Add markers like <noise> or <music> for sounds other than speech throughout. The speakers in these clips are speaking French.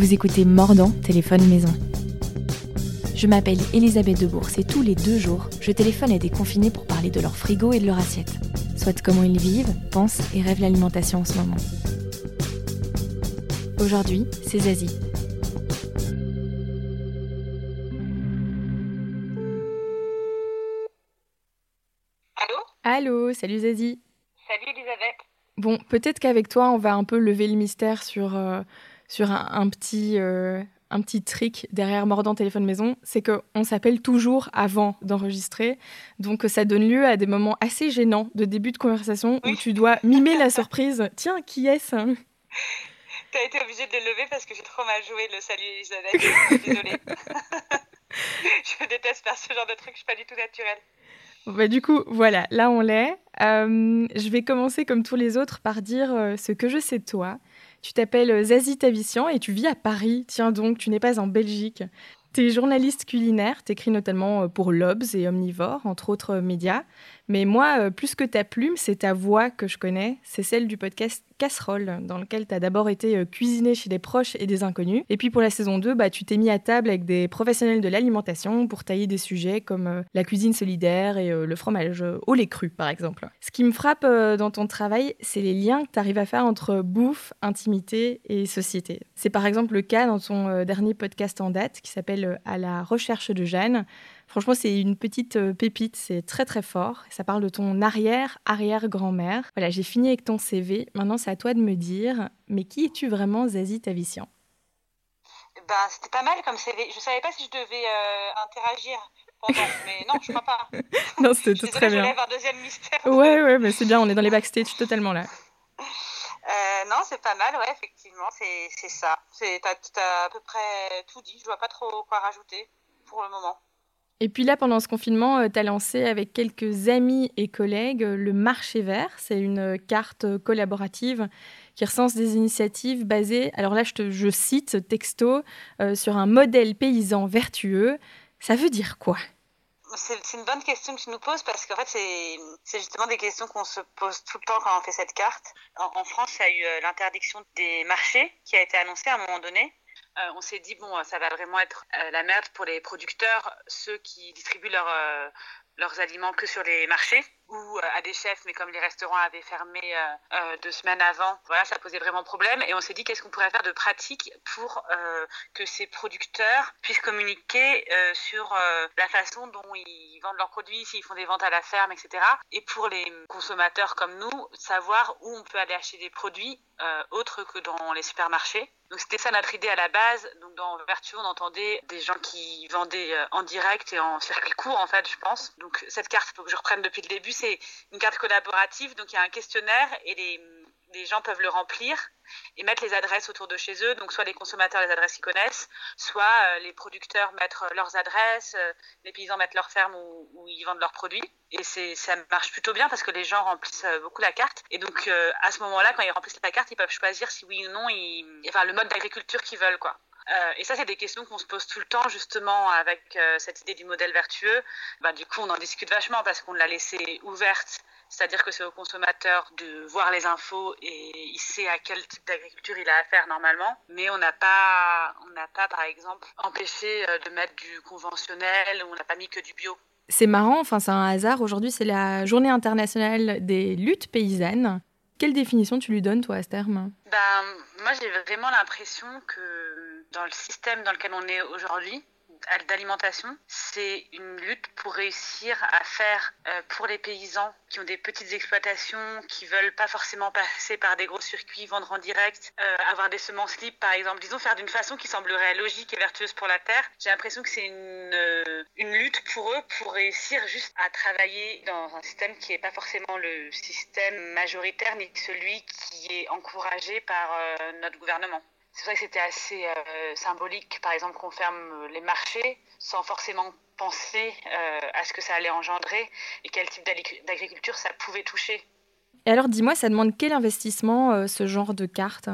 Vous écoutez Mordant, téléphone maison. Je m'appelle Elisabeth Debourse et tous les deux jours, je téléphone à des confinés pour parler de leur frigo et de leur assiette. Soit comment ils vivent, pensent et rêvent l'alimentation en ce moment. Aujourd'hui, c'est Zazie. Allô? Allô, salut Zazie. Salut Elisabeth. Bon, peut-être qu'avec toi, on va un peu lever le mystère sur, euh, sur un, un petit, euh, un petit trick derrière Mordant Téléphone Maison, c'est qu'on s'appelle toujours avant d'enregistrer. Donc ça donne lieu à des moments assez gênants de début de conversation où tu dois mimer la surprise. <laughs> Tiens, qui est-ce T'as été obligée de le lever parce que j'ai trop mal joué le salut Elisabeth. Désolée. <laughs> je déteste faire ce genre de truc, je suis pas du tout naturelle. Bah, du coup, voilà, là on l'est. Euh, je vais commencer comme tous les autres par dire euh, ce que je sais de toi. Tu t'appelles Zazie Tavissian et tu vis à Paris. Tiens donc, tu n'es pas en Belgique. Tu es journaliste culinaire, tu écris notamment euh, pour Lobs et Omnivore, entre autres médias. Mais moi, plus que ta plume, c'est ta voix que je connais. C'est celle du podcast Casserole, dans lequel tu as d'abord été cuisiné chez des proches et des inconnus. Et puis pour la saison 2, bah, tu t'es mis à table avec des professionnels de l'alimentation pour tailler des sujets comme la cuisine solidaire et le fromage au lait cru, par exemple. Ce qui me frappe dans ton travail, c'est les liens que tu arrives à faire entre bouffe, intimité et société. C'est par exemple le cas dans ton dernier podcast en date qui s'appelle À la recherche de Jeanne. Franchement, c'est une petite euh, pépite, c'est très très fort. Ça parle de ton arrière-arrière-grand-mère. Voilà, j'ai fini avec ton CV. Maintenant, c'est à toi de me dire, mais qui es-tu vraiment, Zazie Tavissian Ben, c'était pas mal comme CV. Je savais pas si je devais euh, interagir pendant, <laughs> mais non, je crois pas. non, c'était tout très bien. Je un deuxième mystère. Ouais, ouais, mais c'est bien, on est dans les backstage totalement là. Euh, non, c'est pas mal, ouais, effectivement, c'est ça. T'as as à peu près tout dit, je vois pas trop quoi rajouter pour le moment. Et puis là, pendant ce confinement, tu as lancé avec quelques amis et collègues le Marché Vert. C'est une carte collaborative qui recense des initiatives basées, alors là je, te, cite texto, euh, sur un modèle paysan vertueux. Ça veut dire quoi? C'est une bonne question que tu nous poses parce qu'en fait, c'est justement des questions qu'on se pose tout le temps quand on fait cette carte. En, France, il y a eu euh, l'interdiction des marchés qui a été annoncée à un moment donné. Euh, on s'est dit, bon, ça va vraiment être euh, la merde pour les producteurs, ceux qui distribuent leur, euh, leurs aliments que sur les marchés ou à des chefs, mais comme les restaurants avaient fermé deux semaines avant, voilà, ça posait vraiment problème. Et on s'est dit qu'est-ce qu'on pourrait faire de pratique pour que ces producteurs puissent communiquer sur la façon dont ils vendent leurs produits, s'ils font des ventes à la ferme, etc. Et pour les consommateurs comme nous, savoir où on peut aller acheter des produits autres que dans les supermarchés. Donc c'était ça notre idée à la base. Donc dans Vertu, on entendait des gens qui vendaient euh, en direct et en circuit court en fait, je pense. Donc cette carte, il faut que je reprenne depuis le début, c'est une carte collaborative. Donc il y a un questionnaire et les, gens peuvent le remplir et mettre les adresses autour de chez eux. Donc soit les consommateurs les adresses qu'ils connaissent, soit euh, les producteurs mettre leurs adresses, euh, les paysans mettre leur ferme où, ils vendent leurs produits. Et ça marche plutôt bien parce que les gens remplissent euh, beaucoup la carte. Et donc à ce moment-là, quand ils remplissent la carte, ils peuvent choisir si oui ou non, ils, enfin le mode d'agriculture qu'ils veulent quoi. Euh, et ça, c'est des questions qu'on se pose tout le temps, justement, avec euh, cette idée du modèle vertueux. Ben, du coup, on en discute vachement parce qu'on l'a laissée ouverte c'est-à-dire que c'est au consommateur de voir les infos et il sait à quel type d'agriculture il a affaire normalement. Mais on n'a pas, on n'a pas, par exemple, empêché euh, de mettre du conventionnel on n'a pas mis que du bio. C'est marrant, enfin c'est un hasard. Aujourd'hui, c'est la journée internationale des luttes paysannes. Quelle définition tu lui donnes, toi, à ce terme? Ben, Moi, j'ai vraiment l'impression que dans le système dans lequel on est aujourd'hui, d'alimentation, c'est une lutte pour réussir à faire euh, pour les paysans qui ont des petites exploitations, qui veulent pas forcément passer par des gros circuits, vendre en direct, euh, avoir des semences libres par exemple, disons faire d'une façon qui semblerait logique et vertueuse pour la terre. J'ai l'impression que c'est une, euh, une lutte pour eux pour réussir juste à travailler dans un système qui n'est pas forcément le système majoritaire ni celui qui est encouragé par notre gouvernement c'est vrai que c'était assez euh, symbolique, par exemple, qu'on ferme les marchés sans forcément penser euh, à ce que ça allait engendrer et quel type d'agriculture ça pouvait toucher. Et alors, dis-moi, ça demande quel investissement, euh, ce genre de carte?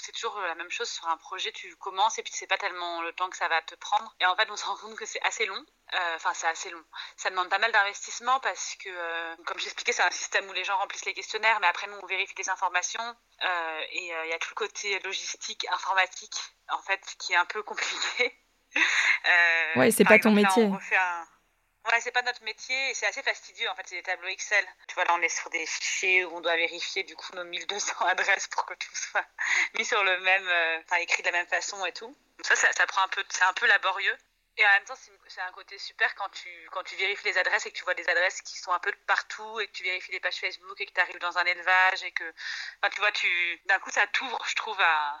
C'est toujours la même chose sur un projet, tu commences et puis tu sais pas tellement le temps que ça va te prendre. Et en fait, on se rend compte que c'est assez long. Euh, enfin, c'est assez long. Ça demande pas mal d'investissement parce que, euh, comme j'expliquais, c'est un système où les gens remplissent les questionnaires, mais après, nous, on vérifie les informations. Euh, et il y a tout le côté logistique, informatique, en fait, qui est un peu <laughs> compliqué. ouais, c'est pas ton métier. Ouais, c'est pas notre métier c'est assez fastidieux en fait, c'est des tableaux Excel. Tu vois, là on est sur des fichiers où on doit vérifier du coup nos 1200 <laughs> adresses pour que tout soit <laughs> mis sur le même, enfin écrit de la même façon et tout. ça, ça, ça prend un peu, c'est un peu laborieux. Et en même temps, c'est un côté super quand tu, quand tu vérifies les adresses et que tu vois des adresses qui sont un peu partout et que tu vérifies les pages Facebook et que tu arrives dans un élevage et que, enfin, tu vois, tu, d'un coup, ça t'ouvre, je trouve, à,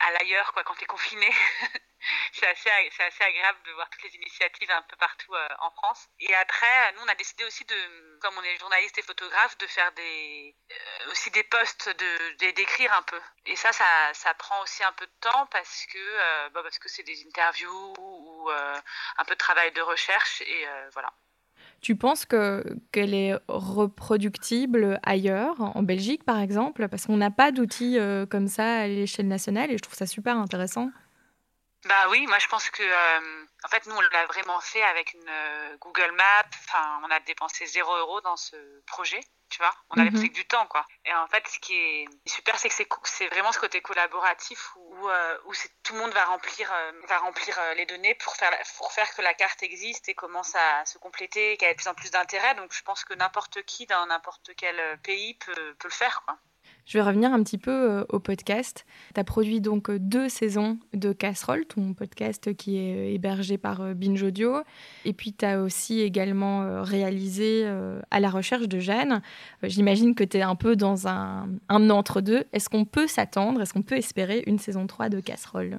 à, l'ailleurs, quoi, quand tu es confiné. <laughs> <laughs> c'est assez, assez, agréable de voir toutes les initiatives un peu partout euh, en France. Et après, nous, on a décidé aussi de, comme on est journaliste et photographe, de faire des, euh, aussi des posts, de, d'écrire un peu. Et ça, ça, ça prend aussi un peu de temps parce que, euh, bah, parce que c'est des interviews ou un peu de travail de recherche et voilà. Tu penses que qu'elle est reproductible ailleurs, en Belgique par exemple, parce qu'on n'a pas d'outils comme ça à l'échelle nationale et je trouve ça super intéressant. Bah oui, moi je pense que euh, en fait nous on l'a vraiment fait avec une euh, Google Maps. Enfin, on a dépensé 0 euros dans ce projet, tu vois. On a dépensé mhm. du temps, quoi. Et en fait, ce qui est super, c'est que c'est vraiment ce côté collaboratif où, euh, où, tout le monde va remplir va remplir les données pour faire pour faire que la carte existe et commence à se compléter, qu'elle ait de plus en plus d'intérêt. Donc je pense que n'importe qui dans n'importe quel pays peut, peut le faire, quoi. Je vais revenir un petit peu euh, au podcast. Tu as produit donc euh, deux saisons de Casserole, ton podcast qui est euh, hébergé par Binge Audio. Et puis tu as aussi également réalisé À la recherche de Jeanne. J'imagine que tu es un peu dans un, entre-deux. Est-ce qu'on peut s'attendre, est-ce qu'on peut espérer une saison 3 de Casserole?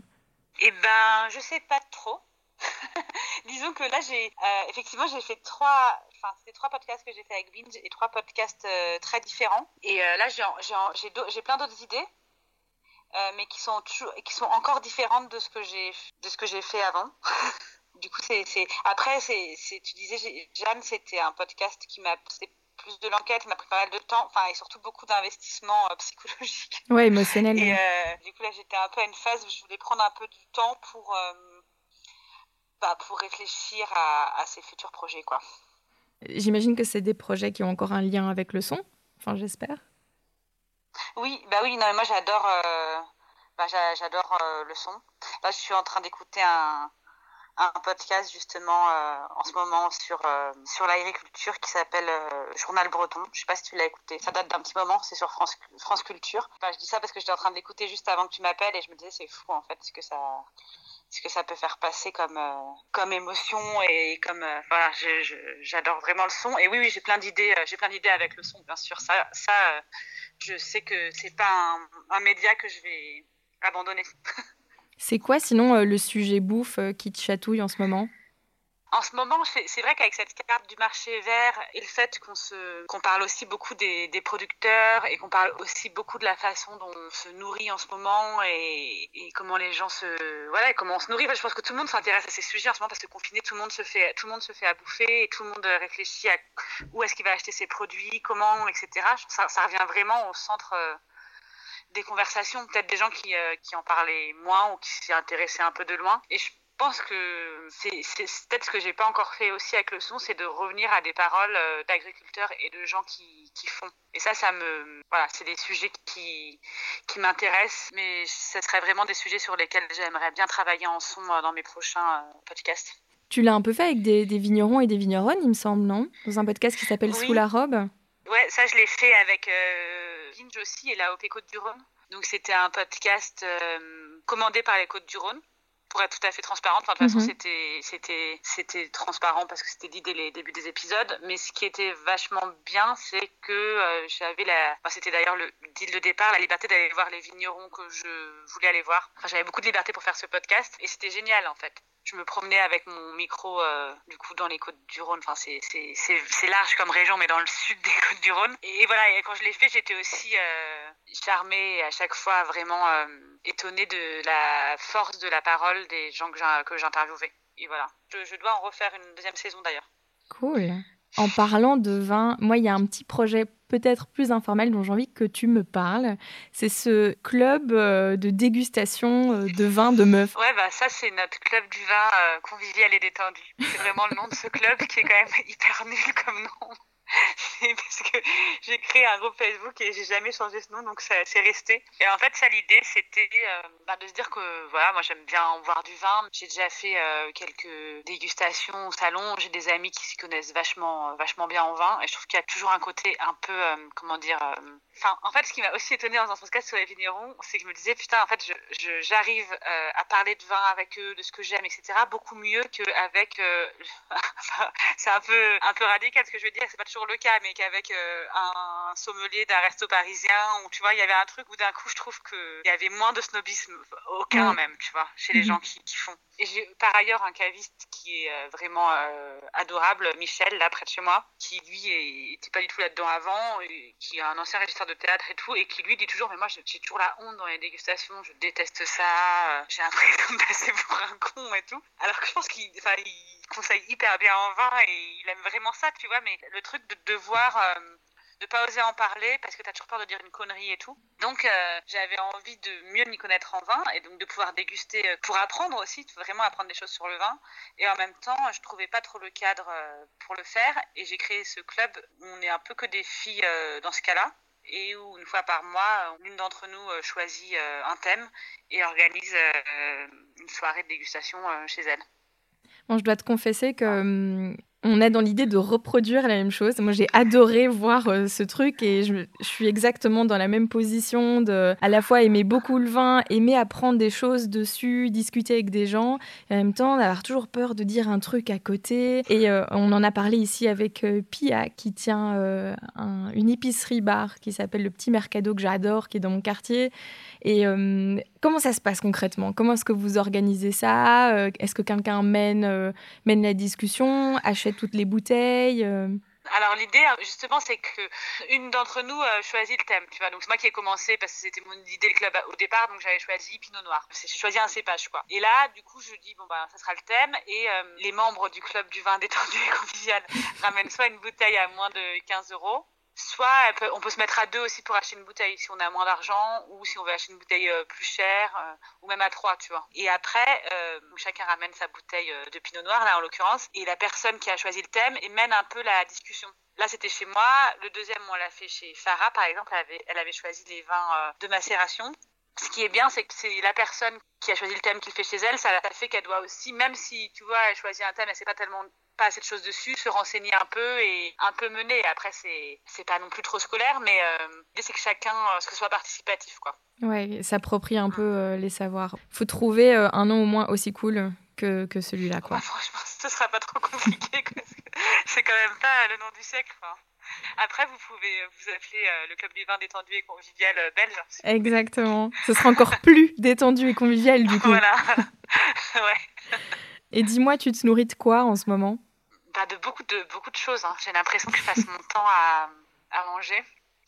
Eh ben, je sais pas trop. <laughs> Disons que là, j'ai effectivement, j'ai fait trois, enfin, c'est trois podcasts que j'ai fait avec Binge et trois podcasts euh, très différents. Et euh, là, j'ai plein d'autres idées, mais qui sont qui sont encore différentes de ce que j'ai de ce que j'ai fait avant. <laughs> du coup, c'est après, c'est tu disais, Jeanne, c'était un podcast qui m'a plus de l'enquête, m'a pris pas mal de temps, enfin et surtout beaucoup d'investissement psychologique. Ouais, émotionnel. Et du coup là, j'étais un peu à une phase où je voulais prendre un peu du temps pour bah, pour réfléchir à, ces futurs projets. quoi. J'imagine que c'est des projets qui ont encore un lien avec le son, enfin j'espère. Oui, bah oui, non, moi j'adore euh, bah, j'adore euh, le son. Là, je suis en train d'écouter un, un, podcast justement euh, en ce moment sur, sur l'agriculture qui s'appelle Journal Breton. Je sais pas si tu l'as écouté. Ça date d'un petit moment, c'est sur France, France Culture. je dis ça parce que j'étais en train de l'écouter juste avant que tu m'appelles et je me disais c'est fou en fait ce que ça ce que ça peut faire passer comme euh, comme émotion et comme euh, voilà j'adore vraiment le son. Et oui oui j'ai plein d'idées euh, j'ai plein d'idées avec le son bien sûr. Ça ça je sais que c'est pas un, un, média que je vais abandonner. <laughs> C'est quoi sinon le sujet bouffe qui te chatouille en ce moment? En ce moment, c'est vrai qu'avec cette carte du marché vert et le fait qu'on parle aussi beaucoup des, producteurs et qu'on parle aussi beaucoup de la façon dont on se nourrit en ce moment et, comment les gens se voilà comment on se nourrit. je pense que tout le monde s'intéresse à ces sujets en ce moment parce que confiné, tout le monde se fait tout le monde se fait à bouffer et tout le monde réfléchit à où est-ce qu'il va acheter ses produits, comment, etc. Ça, revient vraiment au centre euh, des conversations, peut-être des gens qui, euh, qui en parlaient moins ou qui s'y intéressaient un peu de loin. Pense que c'est peut-être ce que j'ai pas encore fait aussi avec le son, c'est de revenir à des paroles euh, d'agriculteurs et de gens qui, qui, font. Et ça, ça me, voilà, c'est des sujets qui, qui m'intéressent, mais ce serait vraiment des sujets sur lesquels j'aimerais bien travailler en son euh, dans mes prochains euh, podcasts. Tu l'as un peu fait avec des, des, vignerons et des vigneronnes, il me semble, non? Dans un podcast qui s'appelle Sous la robe. Ouais, ça je l'ai fait avec euh, Vinge aussi et la OP Côte du Rhône. Donc c'était un podcast commandé par les Côtes du Rhône pour être tout à fait transparente. de toute façon, mhm. c'était, c'était, c'était transparent parce que c'était dit dès les débuts des épisodes. Mais ce qui était vachement bien, c'est que euh, j'avais la, enfin, c'était d'ailleurs le deal de départ, la liberté d'aller voir les vignerons que je voulais aller voir. Enfin, j'avais beaucoup de liberté pour faire ce podcast et c'était génial en fait je me promenais avec mon micro euh, du coup dans les côtes du Rhône. Enfin, c'est large comme région, mais dans le sud des côtes du Rhône. Et, voilà, quand je l'ai fait, j'étais aussi euh, charmée à chaque fois vraiment euh, étonnée de la force de la parole des gens que j'interviewais. Et voilà, je, je, dois en refaire une deuxième saison d'ailleurs. Cool. En parlant de vin, moi, il y a un petit projet peut-être plus informel dont j'ai envie que tu me parles. C'est ce club euh, de dégustation euh, de vin de meufs. Ouais, bah ça c'est notre club du vin convivial et détendu. C'est vraiment le nom de ce club qui est quand même <laughs> hyper nul comme nom. <laughs> j'ai créé un groupe Facebook et j'ai jamais changé ce nom, donc c'est resté. Et en fait, ça l'idée, c'était euh, bah, de se dire que voilà, moi j'aime bien boire du vin. J'ai déjà fait euh, quelques dégustations au salon. J'ai des amis qui s'y connaissent vachement, vachement bien en vin, et je trouve qu'il y a toujours un côté un peu, euh, comment dire. Enfin, en fait, ce qui m'a aussi étonné dans un podcast sur les vignerons, c'est que je me disais putain, en fait, j'arrive à parler de vin avec eux, de ce que j'aime, etc. Beaucoup mieux qu'avec. <laughs> c'est un peu, un peu radical ce que je veux dire. C'est pas toujours le cas, mais qu'avec euh, un sommelier d'un resto parisien, où tu vois, il y avait un truc où d'un coup, je trouve qu'il y avait moins de snobisme, aucun même, tu vois, chez les mhm. gens qui, font. Et j'ai par ailleurs un caviste qui est euh, vraiment euh, adorable, Michel, là près de chez moi, qui lui était pas du tout là-dedans avant, et qui est un ancien régisseur de théâtre et tout, et qui lui dit toujours, mais moi j'ai toujours la honte dans les dégustations, je déteste ça, j'ai l'impression de passer <laughs> pour un con et tout. Alors que je pense qu'il conseille hyper bien en vin et il aime vraiment ça, tu vois, mais le truc de devoir euh, de pas oser en parler parce que tu as toujours peur de dire une connerie et tout. Donc euh, j'avais envie de mieux m'y connaître en vin et donc de pouvoir déguster euh, pour apprendre aussi, vraiment apprendre des choses sur le vin. Et en même temps, je trouvais pas trop le cadre pour le faire et j'ai créé ce club où on est un peu que des filles dans ce cas-là et où une fois par mois, l'une d'entre nous choisit un thème et organise une soirée de dégustation chez elle. Bon, je dois te confesser que hum, on est dans l'idée de reproduire la même chose. Moi, j'ai adoré voir euh, ce truc et je, suis exactement dans la même position de à la fois aimer beaucoup le vin, aimer apprendre des choses dessus, discuter avec des gens, et en même temps d'avoir toujours peur de dire un truc à côté. Et euh, on en a parlé ici avec euh, Pia qui tient une épicerie bar qui s'appelle le Petit Mercado que j'adore, qui est dans mon quartier. Et comment ça se passe concrètement? Comment est-ce que vous organisez ça? Est-ce que quelqu'un mène, mène la discussion, achète toutes les bouteilles euh. alors l'idée justement c'est que une d'entre nous euh, choisit le thème. Donc c'est moi qui ai commencé parce que c'était mon idée le club au départ, donc j'avais choisi Pinot Noir. J'ai choisi un cépage quoi. Et là du coup je dis bon bah ça sera le thème et euh, les membres du club du vin détendu et convivial <laughs> ramènent soit une bouteille à moins de 15 euros, Soit on peut se mettre à deux aussi pour acheter une bouteille si on a moins d'argent ou si on veut acheter une bouteille euh, plus chère euh, ou même à trois, tu vois. Et après, euh, chacun ramène sa bouteille de pinot noir, là en l'occurrence, et la personne qui a choisi le thème et mène un peu la discussion. Là, c'était chez moi. Le deuxième, on l'a fait chez Farah, par exemple. Elle avait, elle avait choisi les vins de macération. Ce qui est bien, c'est que c'est la personne qui a choisi le thème qu'il fait chez elle. Ça, fait qu'elle doit aussi, même si, tu vois, elle choisit un thème, elle sait pas tellement pas assez de choses dessus, se renseigner un peu et un peu mener. Après, c'est c'est pas non plus trop scolaire, mais euh, l'idée c'est que chacun, euh, que ce soit participatif, quoi. Ouais, s'approprie un peu euh, les savoirs. Faut trouver un nom au moins aussi cool que, que celui-là, quoi. <laughs> franchement, ce sera pas trop compliqué, c'est quand même pas le nom du siècle, Après, vous pouvez vous appeler le club du vin détendu et convivial belge. Exactement. Ce sera encore <laughs> plus détendu et convivial du coup. Voilà. <laughs> ouais. Et dis-moi, tu te nourris de quoi en ce moment? Bah, de, beaucoup de beaucoup de choses. Hein. J'ai l'impression que je passe mon temps à, à, manger.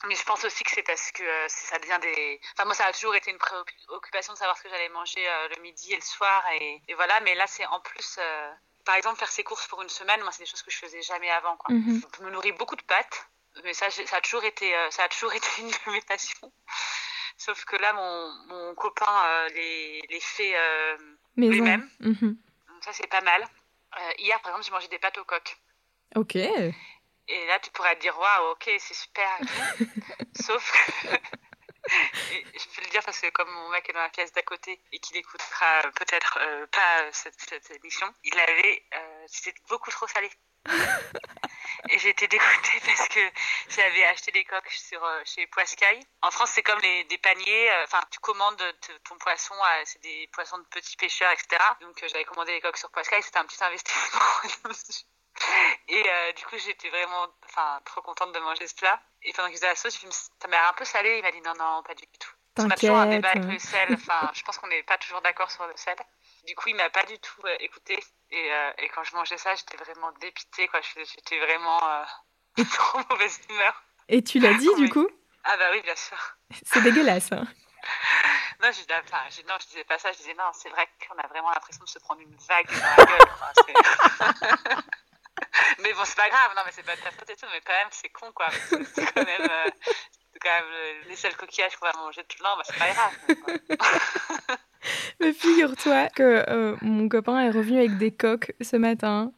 Mais je pense aussi que c'est parce que euh, ça devient des. Enfin, moi, ça a toujours été une préoccupation de savoir ce que j'allais manger euh, le midi et le soir. Et, voilà, mais là, c'est en plus. Euh, par exemple, faire ses courses pour une semaine, moi, c'est des choses que je faisais jamais avant. Quoi. Mhm. Je me nourris beaucoup de pâtes, mais ça, ça, a toujours été, ça a toujours <laughs> été une de mes passions. Sauf que là, mon, mon copain les, les fait lui-même. Mhm ça c'est pas mal. Euh, hier, par exemple, j'ai mangé des pâtes au coq. Ok. Et là, tu pourrais te dire, waouh, ok, c'est super. <laughs> Sauf que. <laughs> je peux le dire parce que comme mon mec est dans la pièce d'à côté et qu'il écoutera peut-être euh, pas cette, émission, il avait. Euh, c'était beaucoup trop salé. <laughs> et j'ai été dégoûtée parce que j'avais acheté des coques sur, euh, chez Poiscaille. En France, c'est comme les, des paniers. Euh, enfin, tu commandes ton poisson, c'est des poissons de petits pêcheurs, etc. Donc, euh, j'avais commandé les coques sur Poiscaille. C'était un petit investissement. <laughs> et du coup, j'étais vraiment enfin, trop contente de manger ce plat. Et pendant qu'il faisait la sauce, j'ai dit, ça m'a un peu salé. Il m'a dit, non, non, pas du tout. On a toujours un débat avec le sel. Enfin, je pense qu'on n'est pas toujours d'accord sur le sel. Du coup, il m'a pas du tout écouté. Et, euh, et, quand je mangeais ça, j'étais vraiment dépitée, quoi. J'étais vraiment euh, <laughs> trop mauvaise humeur. Et tu l'as dit, du coup Ah bah oui, bien sûr. C'est dégueulasse, hein <laughs> non, je, non, je disais pas ça, je disais non, c'est vrai qu'on a vraiment l'impression de se prendre une vague dans la gueule. <laughs> mais bon, c'est pas grave, non, mais c'est pas de ta faute et tout, mais quand même, c'est con, quoi. C'est quand même, euh, quand même les seuls coquillages qu'on va manger tout le temps, bah, c'est pas grave. <laughs> mais figure-toi que euh, mon copain est revenu avec des coques ce matin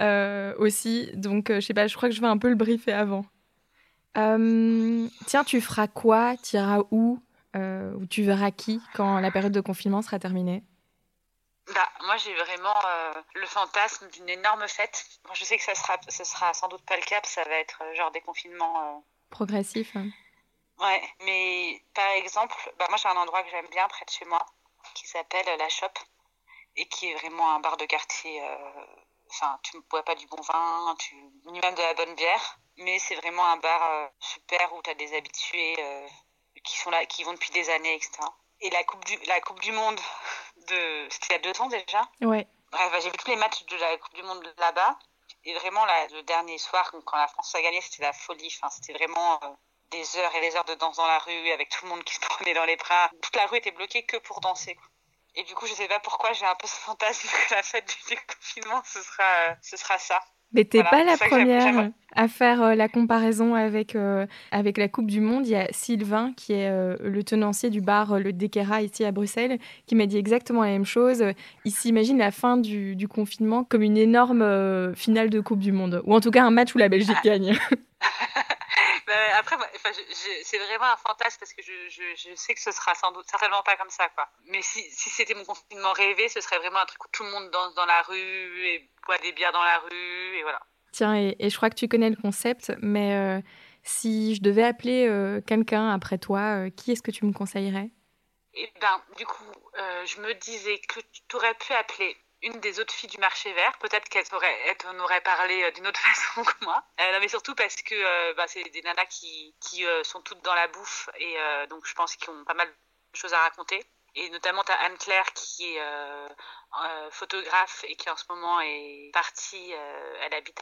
euh, aussi, donc je sais pas, je crois que je vais un peu le briefer avant. tiens, tu feras quoi? Tu iras où Ou tu verras qui quand la période de confinement sera terminée? Bah, moi, j'ai vraiment euh, le fantasme d'une énorme fête. je sais que ça sera, ce sera sans doute pas le cas, ça va être euh, genre des confinements. Euh, Progressifs. Hein. Ouais, mais par exemple, bah, moi j'ai un endroit que j'aime bien près de chez moi qui s'appelle La Shop et qui est vraiment un bar de quartier. Enfin, tu ne bois pas du bon vin, tu ni même de la bonne bière, mais c'est vraiment un bar super où tu as des habitués qui sont là, qui vont depuis des années, etc. Et la Coupe du, la coupe du Monde de. C'était il y a deux ans déjà Ouais. Bref, j'ai vu tous les matchs de la Coupe du Monde là-bas. Et vraiment, là, le dernier soir, quand la France a gagné, c'était la folie. Enfin, c'était vraiment euh, des heures et des heures de danse dans la rue, avec tout le monde qui se <laughs> prenait dans les bras. Toute la rue était bloquée que pour danser. Et du coup, je sais pas pourquoi, j'ai un peu ce fantasme <laughs> que la fête du déconfinement, ce sera, euh, ce sera ça. Mais t'es pas la première à faire euh, la comparaison avec, euh, avec la Coupe du Monde. Il y a Sylvain, qui est euh, le tenancier du bar Le Dequera ici à Bruxelles, qui m'a dit exactement la même chose. Il s'imagine la fin du, du confinement comme une énorme finale de Coupe du Monde, ou en tout cas un match où la Belgique ah. gagne. <laughs> Bah, après, c'est vraiment un fantasme parce que je, je, sais que ce sera sans doute certainement pas comme ça, quoi. Mais si, si c'était mon confinement rêvé, ce serait vraiment un truc où tout le monde danse dans la rue et boit des bières dans la rue et voilà. Tiens, et, je crois que tu connais le concept, mais euh, si je devais appeler euh, quelqu'un après toi, euh, qui est-ce que tu me conseillerais? Eh ben, du coup, je me disais que tu aurais pu appeler une des autres filles du marché vert. Peut-être qu'elle aurait, en aurait parlé euh, d'une autre <laughs> façon que moi. Euh, mais surtout parce que euh, bah, c'est des nanas qui, qui sont toutes dans la bouffe et donc je pense qu'ils ont pas mal de choses à raconter. Et notamment, tu as Anne-Claire qui est euh, euh, photographe et qui en ce moment est partie. Euh, elle habite,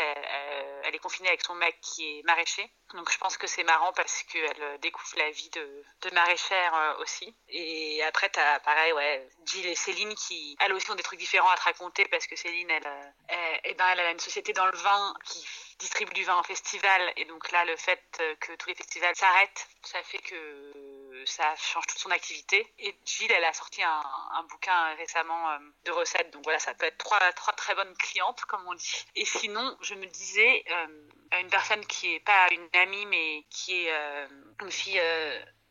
elle est confinée avec son mec qui est maraîcher. Donc je pense que c'est marrant parce qu'elle découvre la vie de, de maraîchère aussi. Et après, tu as pareil, ouais, Jill et Céline qui, elles aussi, ont des trucs différents à te raconter parce que Céline, elle, eh ben, elle a une société dans le vin qui distribue du vin en festival. Et donc là, le fait que tous les festivals s'arrêtent, ça fait que ça change toute son activité. Et Gilles, elle a sorti un, bouquin récemment euh, de recettes, donc voilà, ça peut être trois, trois très bonnes clientes, comme on dit. Et sinon, je me disais, euh, une personne qui est pas une amie, mais qui est euh, une fille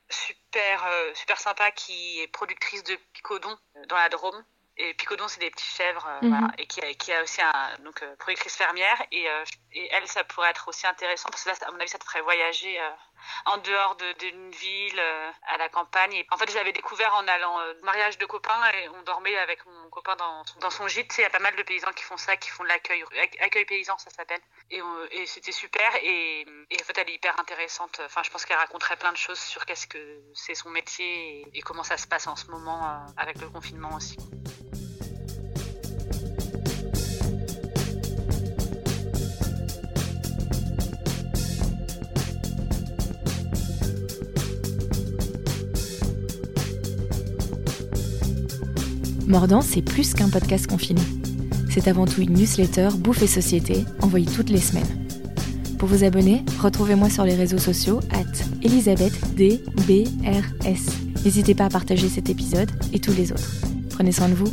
super, super sympa, qui est productrice de picodon dans la Drôme. Et Picodon, c'est des petits chèvres, mhm. et qui a, qui a, aussi un donc productrice fermière. Et, et, elle, ça pourrait être aussi intéressant parce que là, à mon avis, ça te ferait voyager en dehors d'une ville, euh, à la campagne. en fait, je l'avais découvert en allant euh, mariage de copains et on dormait avec mon copain dans, dans son gîte. Il y a pas mal de paysans qui font ça, qui font l'accueil, accueil paysan, ça s'appelle. Et, et c'était super. Et, en fait, elle est hyper intéressante. Enfin, je pense qu'elle raconterait plein de choses sur qu'est-ce que c'est son métier et, et, comment ça se passe en ce moment euh, avec le confinement aussi. Mordant, c'est plus qu'un podcast confiné. C'est avant tout une newsletter Bouffe et Société, envoyée toutes les semaines. Pour vous abonner, retrouvez-moi sur les réseaux sociaux at ElisabethDBRS. N'hésitez pas à partager cet épisode et tous les autres. Prenez soin de vous.